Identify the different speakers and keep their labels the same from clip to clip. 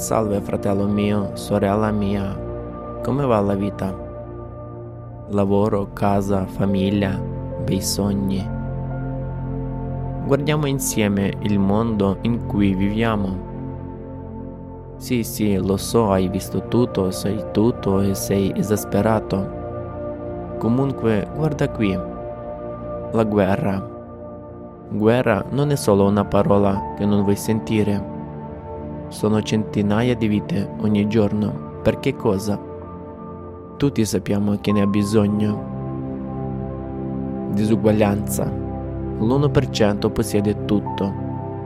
Speaker 1: Salve fratello mio, sorella mia, come va la vita? Lavoro, casa, famiglia, bei sogni. Guardiamo insieme il mondo in cui viviamo. Sì, sì, lo so, hai visto tutto, sai tutto e sei esasperato. Comunque, guarda qui. La guerra. Guerra non è solo una parola che non vuoi sentire sono centinaia di vite ogni giorno. Per che cosa? Tutti sappiamo chi ne ha bisogno. Disuguaglianza. L'1% possiede tutto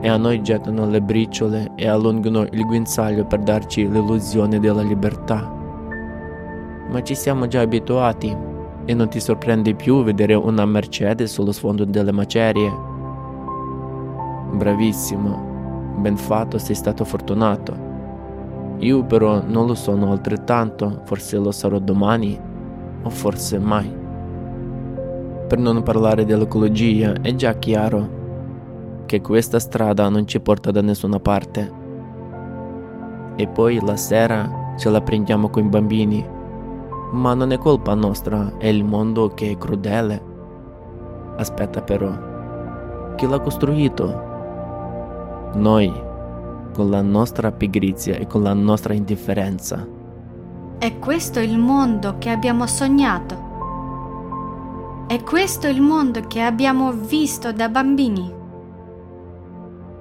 Speaker 1: e a noi gettano le briciole e allungano il guinzaglio per darci l'illusione della libertà. Ma ci siamo già abituati e non ti sorprende più vedere una Mercedes sullo sfondo delle macerie. Bravissimo, ben fatto, sei stato fortunato. Io però non lo sono altrettanto, forse lo sarò domani o forse mai. Per non parlare dell'ecologia, è già chiaro che questa strada non ci porta da nessuna parte. E poi la sera ce la prendiamo con i bambini. Ma non è colpa nostra, è il mondo che è crudele. Aspetta però, chi l'ha costruito? Noi, con la nostra pigrizia e con la nostra indifferenza.
Speaker 2: È questo il mondo che abbiamo sognato. È questo il mondo che abbiamo visto da bambini.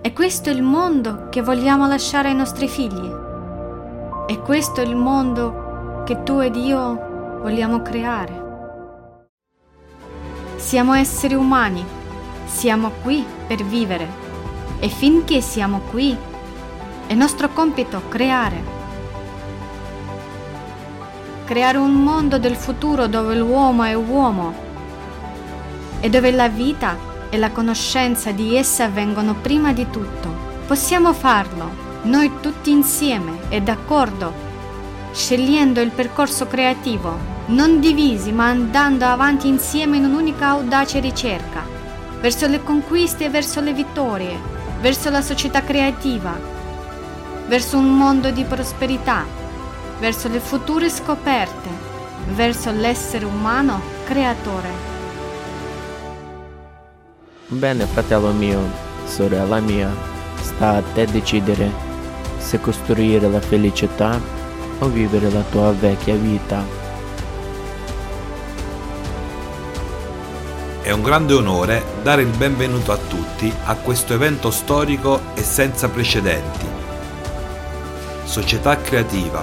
Speaker 2: È questo il mondo che vogliamo lasciare ai nostri figli. È questo il mondo che tu ed io vogliamo creare. Siamo esseri umani, siamo qui per vivere e finché siamo qui, è nostro compito creare. Creare un mondo del futuro dove l'uomo è uomo e dove la vita e la conoscenza di essa vengono prima di tutto. Possiamo farlo, noi tutti insieme e d'accordo, scegliendo il percorso creativo, non divisi ma andando avanti insieme in un'unica audace ricerca, verso le conquiste e verso le vittorie verso la società creativa, verso un mondo di prosperità, verso le future scoperte, verso l'essere umano creatore.
Speaker 1: Bene, fratello mio, sorella mia, sta a te decidere se costruire la felicità o vivere la tua vecchia vita.
Speaker 3: È un grande onore dare il benvenuto a tutti a questo evento storico e senza precedenti. Società creativa.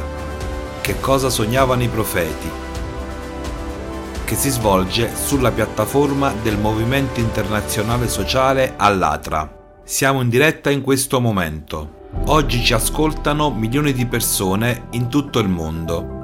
Speaker 3: Che cosa sognavano i profeti? Che si svolge sulla piattaforma del Movimento Internazionale Sociale All'Atra. Siamo in diretta in questo momento. Oggi ci ascoltano milioni di persone in tutto il mondo